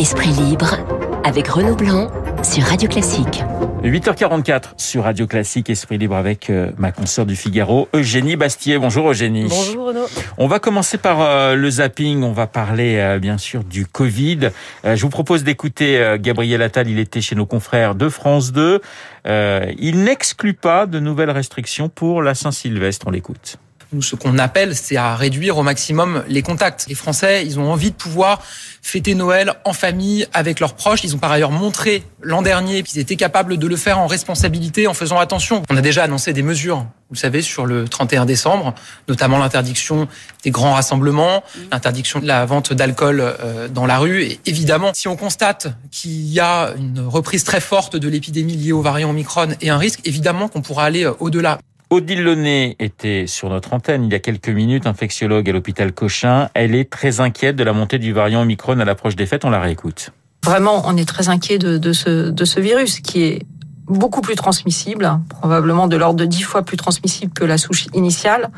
Esprit libre avec Renaud Blanc sur Radio Classique. 8h44 sur Radio Classique, Esprit Libre avec euh, ma consoeur du Figaro, Eugénie Bastier. Bonjour Eugénie. Bonjour Renaud. On va commencer par euh, le zapping, on va parler euh, bien sûr du Covid. je vous propose d'écouter Gabriel Attal, il était chez nos confrères de France 2. il n'exclut pas de nouvelles restrictions pour la Saint-Sylvestre, on l'écoute. Nous, ce qu'on appelle, c'est à réduire au maximum les contacts. Les Français, ils ont envie de pouvoir fêter Noël en famille avec leurs proches. Ils ont par ailleurs montré l'an dernier qu'ils étaient capables de le faire en responsabilité, en faisant attention. On a déjà annoncé des mesures, vous savez, sur le 31 décembre, notamment l'interdiction des grands rassemblements, l'interdiction de la vente d'alcool euh, dans la rue. Et évidemment, si on constate qu'il y a une reprise très forte de l'épidémie liée au variant Omicron et un risque, évidemment qu'on pourra aller euh, au-delà. Odile Launay était sur notre antenne il y a quelques minutes, infectiologue à l'hôpital Cochin. Elle est très inquiète de la montée du variant Omicron à l'approche des fêtes. On la réécoute. Vraiment, on est très inquiet de, ce, virus qui est beaucoup plus transmissible, probablement de l'ordre de 10 fois plus transmissible que la souche initiale,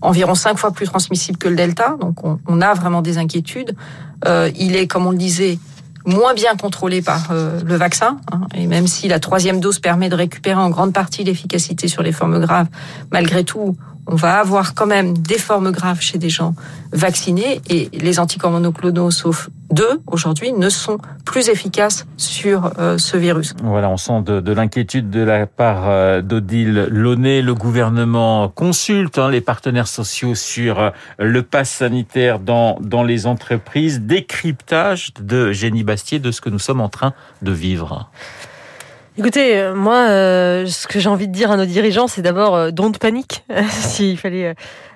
environ 5 fois plus transmissible que le Delta. Donc on, on a vraiment des inquiétudes. Euh, il est, comme on le disait, moins bien contrôlé par euh, le vaccin. Hein, et même si la troisième dose permet de récupérer en grande partie l'efficacité sur les formes graves, malgré tout, on va avoir quand même des formes graves chez des gens vaccinés et les anticorps monoclonaux, sauf deux aujourd'hui, ne sont plus efficaces sur euh, ce virus. Voilà, on sent de, de l'inquiétude de la part euh, d'Odile Launay. Le gouvernement consulte hein, les partenaires sociaux sur euh, le pass sanitaire dans, dans les entreprises. Décryptage de Génie Bastier de ce que nous sommes en train de vivre. Écoutez, euh, moi, euh, ce que j'ai envie de dire à nos dirigeants, c'est d'abord euh, don't panique, s'il fallait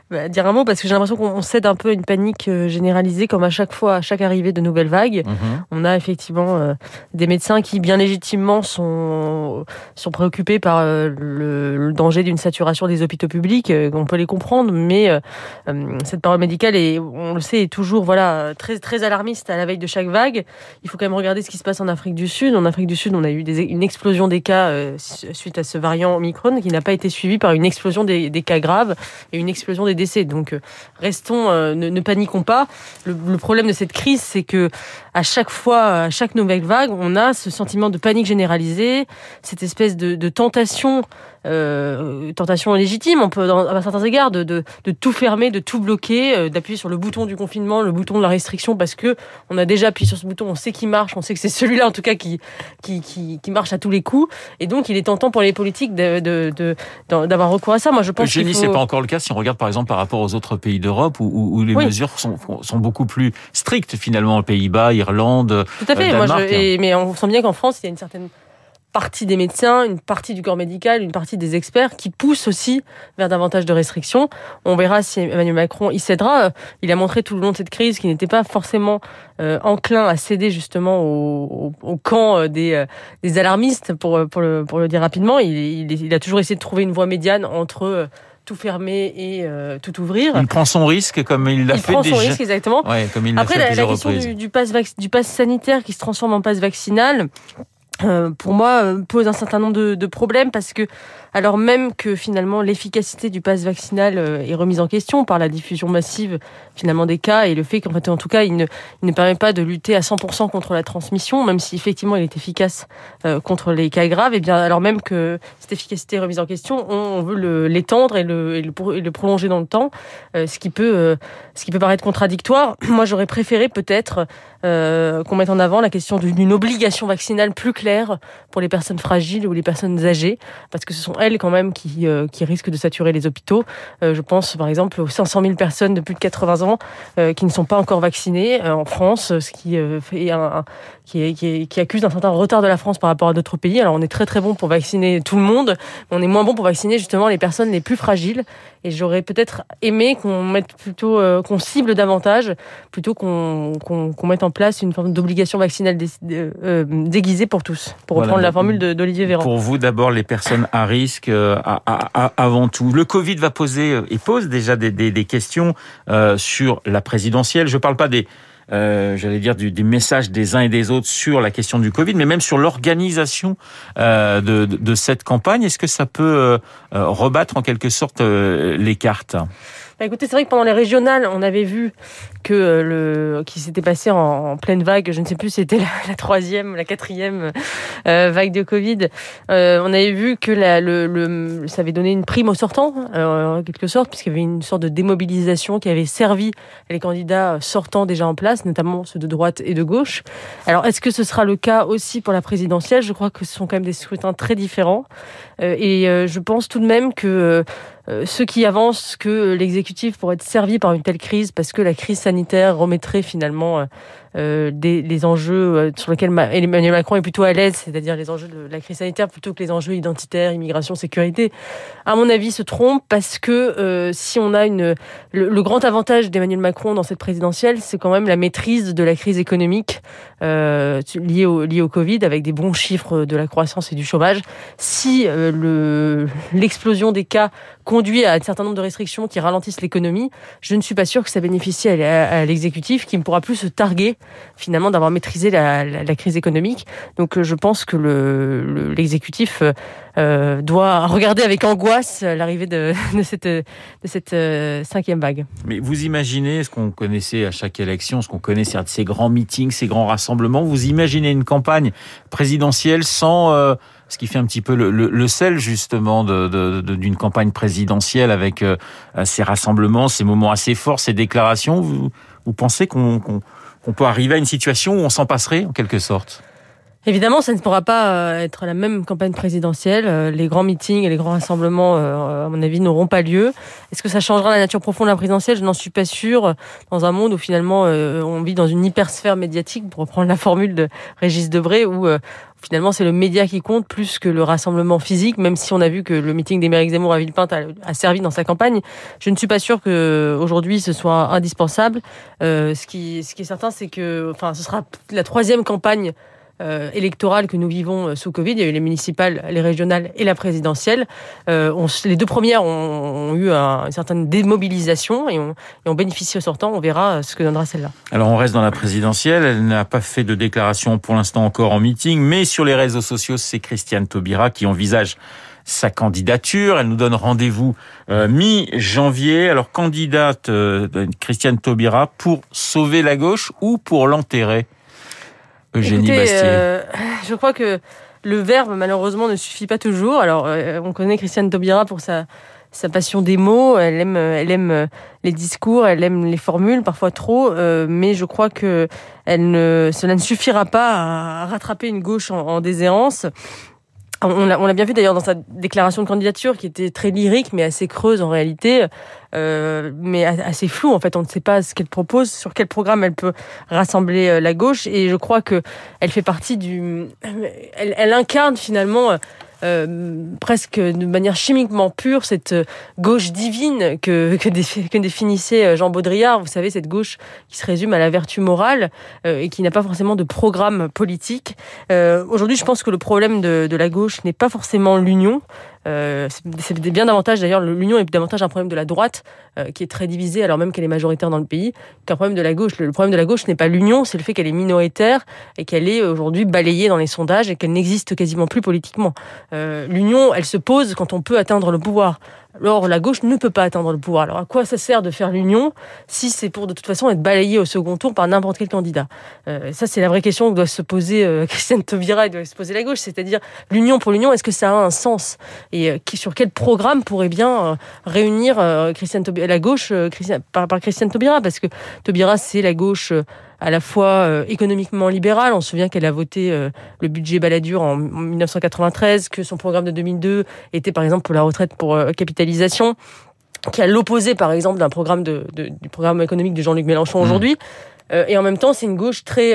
bah, dire un mot parce que j'ai l'impression qu'on cède un peu à une panique euh, généralisée comme à chaque fois, à chaque arrivée de nouvelles vagues. Mhm. On a effectivement euh, des médecins qui bien légitimement sont, sont préoccupés par euh, le, danger d'une saturation des hôpitaux publics. on peut les comprendre, mais cette parole médicale est, on le sait, est toujours voilà très très alarmiste à la veille de chaque vague. Il faut quand même regarder ce qui se passe en Afrique du Sud. En Afrique du Sud, on a eu des, une explosion des cas suite à ce variant Omicron qui n'a pas été suivi par une explosion des, des cas graves et une explosion des Donc euh, restons, euh, ne, paniquons pas. Le, problème de cette crise, c'est que à chaque fois, à chaque nouvelle vague, on a ce sentiment de panique généralisée, cette espèce de tentation euh, tentation légitime, on peut, à certains égards, de, de, de, tout fermer, de tout bloquer, euh, d'appuyer sur le bouton du confinement, le bouton de la restriction, parce que on a déjà appuyé sur ce bouton, on sait qu'il marche, on sait que c'est celui-là en tout cas qui, qui, qui, qui, marche à tous les coups, et donc il est tentant pour les politiques d'avoir de, de, recours à ça. Moi, je pense. Génie, faut... c'est pas encore le cas si on regarde par exemple par rapport aux autres pays d'Europe où, où, les mesures sont, sont beaucoup plus strictes finalement, Pays-Bas, Irlande. Tout à fait. Moi, je, mais on sent bien qu'en France, il y a une certaine partie des médecins, une partie du corps médical, une partie des experts qui poussent aussi vers davantage de restrictions. On verra si Emmanuel Macron y cédera. Il a montré tout le long de cette crise qu'il n'était pas forcément euh, enclin à céder justement au, au, camp euh, des, euh, des, alarmistes, pour, pour, le, pour le dire rapidement. Il, il, il, a toujours essayé de trouver une voie médiane entre tout fermer et tout ouvrir. Il prend son risque comme il l'a fait déjà. Il prend son risque exactement. Ouais, comme il Après, fait la, la question du, du, pass, du pass sanitaire qui se transforme en passe vaccinal, euh, pour moi, euh, pose un certain nombre de, problèmes parce que, alors même que finalement l'efficacité du pass vaccinal euh, est remise en question par la diffusion massive finalement des cas et le fait qu'en fait, en tout cas, il ne, permet pas de lutter à 100% contre la transmission, même si effectivement il est efficace contre les cas graves, et bien alors même que cette efficacité est remise en question, on, veut l'étendre et le, et, le, et le prolonger dans le temps, ce qui peut, ce qui peut paraître contradictoire. Moi, j'aurais préféré peut-être qu'on mette en avant la question d'une obligation vaccinale plus claire pour les personnes fragiles ou les personnes âgées, parce que ce sont elles quand même qui, euh, qui risquent de saturer les hôpitaux. Euh, je pense par exemple aux 500 000 personnes de plus de 80 ans euh, qui ne sont pas encore vaccinées en France, ce qui, fait un, qui, qui, qui accuse un certain retard de la France par rapport à d'autres pays. Alors on est très très bon pour vacciner tout le monde, mais on est moins bon pour vacciner justement les personnes les plus fragiles. Et j'aurais peut-être aimé qu'on mette plutôt, qu'on cible davantage, plutôt qu'on qu'on mette en place une forme d'obligation vaccinale déguisée pour tous pour reprendre la formule d'Olivier Véran. Pour vous, d'abord, les personnes à risque euh, avant tout. Le Covid va poser euh, et pose déjà des, questions euh, sur la présidentielle. Je ne parle pas des, j'allais dire, du, message des uns et des autres sur la question du Covid, mais même sur l'organisation de, cette campagne. Est-ce que ça peut rebattre en quelque sorte les cartes? Bah écoutez, c'est vrai que pendant les régionales, on avait vu que euh, le qui s'était passé en, pleine vague, je ne sais plus, c'était la, troisième, la quatrième euh, vague de Covid. Euh, on avait vu que la, le, le, ça avait donné une prime aux sortants, en quelque sorte, puisqu'il y avait une sorte de démobilisation qui avait servi les candidats sortants déjà en place, notamment ceux de droite et de gauche. Alors, est-ce que ce sera le cas aussi pour la présidentielle? Je crois que ce sont quand même des scrutins très différents, et je pense tout de même que euh, ceux qui avancent que l'exécutif pourrait être servi par une telle crise parce que la crise sanitaire remettrait finalement euh, euh, des, les enjeux euh, sur lesquels Emmanuel Macron est plutôt à l'aise, c'est-à-dire les enjeux de la crise sanitaire plutôt que les enjeux identitaires, immigration, sécurité, à mon avis, se trompe parce que euh, si on a une le, grand avantage d'Emmanuel Macron dans cette présidentielle, c'est quand même la maîtrise de la crise économique euh, liée au liée au Covid, avec des bons chiffres de la croissance et du chômage. Si le l'explosion des cas conduit à un certain nombre de restrictions qui ralentissent l'économie, je ne suis pas sûr que ça bénéficie à l'exécutif qui ne pourra plus se targuer finalement d'avoir maîtrisé la, crise économique. Donc euh, je pense que l'exécutif le, euh, doit regarder avec angoisse l'arrivée de, cette, euh, cinquième vague. Mais vous imaginez ce qu'on connaissait à chaque élection, ce qu'on connaît de ces grands meetings, ces grands rassemblements, vous imaginez une campagne présidentielle sans... Euh, ce qui fait un petit peu le, sel justement d'une campagne présidentielle avec euh, ces rassemblements, ces moments assez forts, ces déclarations. Vous pensez qu'on on peut arriver à une situation où on s'en passerait en quelque sorte? Évidemment, ça ne pourra pas euh, être la même campagne présidentielle. Euh, les grands meetings et les grands rassemblements, euh, à mon avis, n'auront pas lieu. Est-ce que ça changera la nature profonde de la présidentielle? Je n'en suis pas sûre. Dans un monde où finalement on vit dans une hypersphère médiatique, pour reprendre la formule de Régis Debray, où finalement c'est le média qui compte plus que le rassemblement physique, même si on a vu que le meeting d'Émeric Zemmour à Villepinte a, servi dans sa campagne. Je ne suis pas sûre que aujourd'hui ce soit indispensable. ce, qui, ce qui est certain, c'est que enfin, ce sera la troisième campagne euh, électorales que nous vivons euh, sous Covid. Il y a eu les municipales, les régionales et la présidentielle. Euh, les deux premières ont, eu un, une certaine démobilisation et on bénéficie au sortant. On verra ce que donnera celle-là. Alors on reste dans la présidentielle. Elle n'a pas fait de déclaration pour l'instant encore en meeting, mais sur les réseaux sociaux, c'est Christiane Taubira qui envisage sa candidature. Elle nous donne rendez-vous euh, mi-janvier. Alors, candidate euh, Christiane Taubira pour sauver la gauche ou pour l'enterrer? Eugénie Bastier euh, Je crois que le verbe, malheureusement, ne suffit pas toujours. Alors, euh, on connaît Christiane Taubira pour sa, sa passion des mots. Elle aime, elle aime les discours, elle aime les formules, parfois trop. Euh, mais je crois que elle ne, cela ne suffira pas à rattraper une gauche en, en déshérence. On l'a bien vu d'ailleurs dans sa déclaration de candidature qui était très lyrique mais assez creuse en réalité, euh, mais assez floue en fait. On ne sait pas ce qu'elle propose, sur quel programme elle peut rassembler euh, la gauche et je crois que elle fait partie du, elle, elle incarne finalement euh, presque de manière chimiquement pure cette euh, gauche divine que, que, définissait euh, Jean Baudrillard. Vous savez, cette gauche qui se résume à la vertu morale et qui n'a pas forcément de programme politique. Aujourd'hui, je pense que le problème de, de la gauche n'est pas forcément l'union. Euh, c'est bien davantage, d'ailleurs, l'union est davantage un problème de la droite, euh, qui est très divisée, alors même qu'elle est majoritaire dans le pays, qu'un problème de la gauche. Le, problème de la gauche n'est pas l'union, c'est le fait qu'elle est minoritaire et qu'elle est aujourd'hui balayée dans les sondages et qu'elle n'existe quasiment plus politiquement. Euh, l'union, elle se pose quand on peut atteindre le pouvoir. Alors la gauche ne peut pas atteindre le pouvoir. Alors à quoi ça sert de faire l'union si c'est pour de toute façon être balayé au second tour par n'importe quel candidat? Euh, Ça c'est la vraie question que doit se poser euh, Christiane Taubira et doit se poser la gauche, c'est-à-dire l'union pour l'union, est-ce que ça a un sens? Et euh, sur quel programme pourrait bien réunir Christiane Taubira, la gauche par Christiane Taubira? Parce que Taubira c'est la gauche à la fois euh, économiquement libérale. On se souvient qu'elle a voté euh, le budget Balladur en 1993, que son programme de 2002 était par exemple pour la retraite pour euh, capitalisation qui a l'opposé par exemple d'un programme de, du programme économique de Jean-Luc Mélenchon mmh. aujourd'hui. et en même temps, c'est une gauche très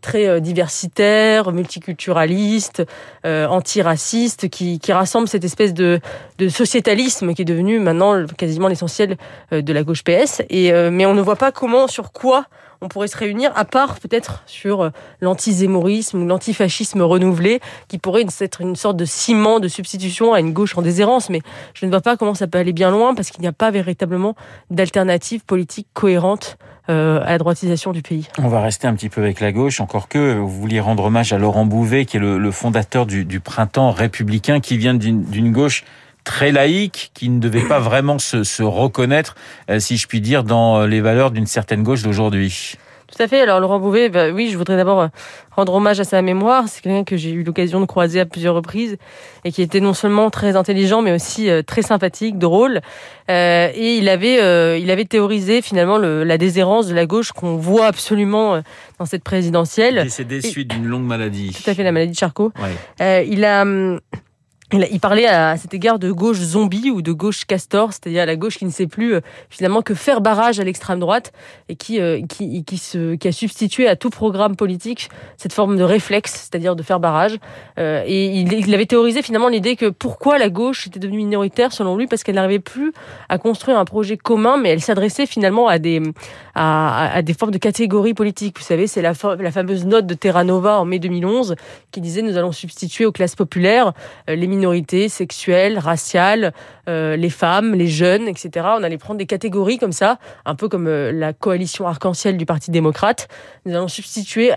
très diversitaire, multiculturaliste, antiraciste, qui, qui rassemble cette espèce de, de sociétalisme qui est devenu maintenant quasiment l'essentiel de la gauche PS. Et mais on ne voit pas comment, sur quoi on pourrait se réunir, à part peut-être sur euh, l'antizémorisme ou l'antifascisme renouvelé, qui pourrait être une sorte de ciment de substitution à une gauche en déshérence. Mais je ne vois pas comment ça peut aller bien loin, parce qu'il n'y a pas véritablement d'alternative politique cohérente euh, à la droitisation du pays. On va rester un petit peu avec la gauche, encore que vous vouliez rendre hommage à Laurent Bouvet, qui est le, fondateur du printemps républicain, qui vient d'une gauche très laïque, qui ne devait pas vraiment se, se reconnaître, si je puis dire, dans les valeurs d'une certaine gauche d'aujourd'hui. Tout à fait. Alors Laurent Bouvet, bah, oui, je voudrais d'abord euh, rendre hommage à sa mémoire. C'est quelqu'un que j'ai eu l'occasion de croiser à plusieurs reprises et qui était non seulement très intelligent, mais aussi euh, très sympathique, drôle. Euh, et il avait, euh, il avait théorisé finalement le, la déshérence de la gauche qu'on voit absolument euh, dans cette présidentielle. Décédé suite d'une longue maladie. Tout à fait, la maladie de Charcot. Ouais. il a hum, il parlait à cet égard de gauche zombie ou de gauche castor, c'est-à-dire la gauche qui ne sait plus euh, finalement que faire barrage à l'extrême droite et qui, euh, qui, qui, se, qui a substitué à tout programme politique cette forme de réflexe, c'est-à-dire de faire barrage. Euh, et il, avait théorisé finalement l'idée que pourquoi la gauche était devenue minoritaire selon lui, parce qu'elle n'arrivait plus à construire un projet commun, mais elle s'adressait finalement à des, à, à, des formes de catégories politiques. Vous savez, c'est la, la fameuse note de Terra Nova en mai 2011 qui disait nous allons substituer aux classes populaires les minorités sexuelles, raciales, euh, les femmes, les jeunes, etc. On allait prendre des catégories comme ça, un peu comme euh, la coalition arc-en-ciel du Parti démocrate. Nous allons substituer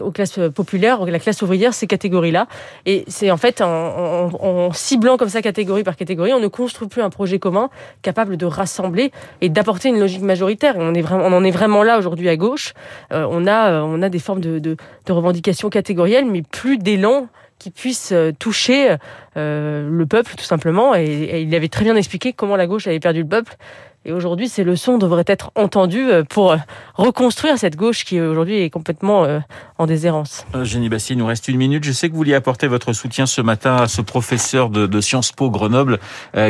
aux classes populaires, à la classe ouvrière, ces catégories-là. Et c'est en fait en, ciblant comme ça catégorie par catégorie, on ne construit plus un projet commun capable de rassembler et d'apporter une logique majoritaire. On, est vraiment, on en est vraiment là aujourd'hui à gauche. Euh, on, a, on a des formes de, de revendications catégorielles, mais plus d'élan qui puisse euh, toucher euh, le peuple tout simplement. Et, il avait très bien expliqué comment la gauche avait perdu le peuple. Et aujourd'hui, ces leçons devraient être entendues euh, pour reconstruire cette gauche qui aujourd'hui est complètement en déshérence. Jenny Bastien, il nous reste une minute. Je sais que vous vouliez apporter votre soutien ce matin à ce professeur de, Sciences Po Grenoble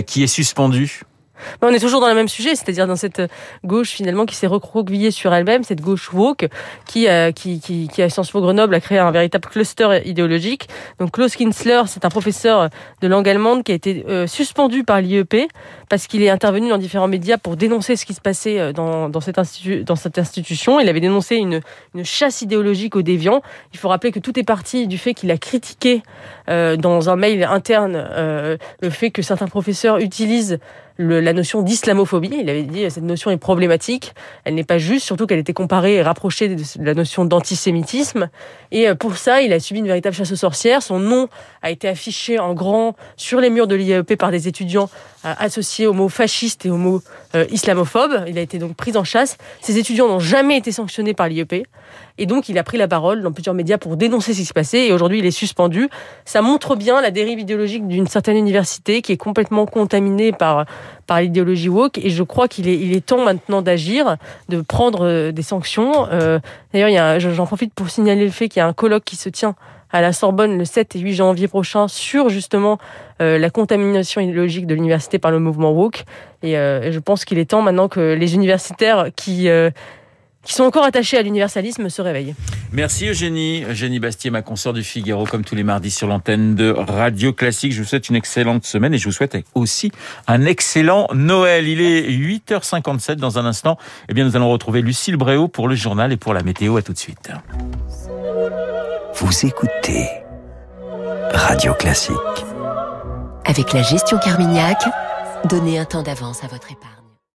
qui est suspendu on est toujours dans le même sujet, c'est-à-dire dans cette gauche finalement qui s'est recroquevillée sur elle-même, cette gauche woke qui, euh, qui, qui, qui à Sciences Po Grenoble a créé un véritable cluster idéologique. Donc Klaus Kinsler, c'est un professeur de langue allemande qui a été euh, suspendu par l'IEP parce qu'il est intervenu dans différents médias pour dénoncer ce qui se passait dans, dans, cette, dans cette institution. Il avait dénoncé une, une chasse idéologique aux déviants. Il faut rappeler que tout est parti du fait qu'il a critiqué euh, dans un mail interne euh, le fait que certains professeurs utilisent la notion d'islamophobie. Il avait dit cette notion est problématique, elle n'est pas juste, surtout qu'elle était comparée et rapprochée de la notion d'antisémitisme. Et euh, pour ça, il a subi une véritable chasse aux sorcières. Son nom a été affiché en grand sur les murs de l'IAEP par des étudiants euh, associés au mot fasciste et au mot euh, islamophobe. Il a été donc pris en chasse. Ces étudiants n'ont jamais été sanctionnés par l'IEP. Et donc, il a pris la parole dans plusieurs médias pour dénoncer ce qui se passait. Et aujourd'hui, il est suspendu. Ça montre bien la dérive idéologique d'une certaine université qui est complètement contaminée par, par l'idéologie woke. Et je crois qu'il est, il est temps maintenant d'agir, de prendre euh, des sanctions. Euh, D'ailleurs, j'en profite pour signaler le fait qu'il y a un colloque qui se tient à la Sorbonne le 7 et 8 janvier prochain sur justement euh, la contamination idéologique de l'université par le mouvement woke. Et je pense qu'il est temps maintenant que les universitaires qui qui sont encore attachés à l'universalisme se réveillent. Merci Eugénie. Eugénie Bastier, ma consoeur du Figaro, comme tous les mardis sur l'antenne de Radio Classique. Je vous souhaite une excellente semaine et je vous souhaite aussi un excellent Noël. Il est 8h57 dans un instant. Eh bien, nous allons retrouver Lucille Bréau pour le journal et pour la météo. À tout de suite. Vous écoutez Radio Classique. Avec la gestion Carmignac, donnez un temps d'avance à votre épargne.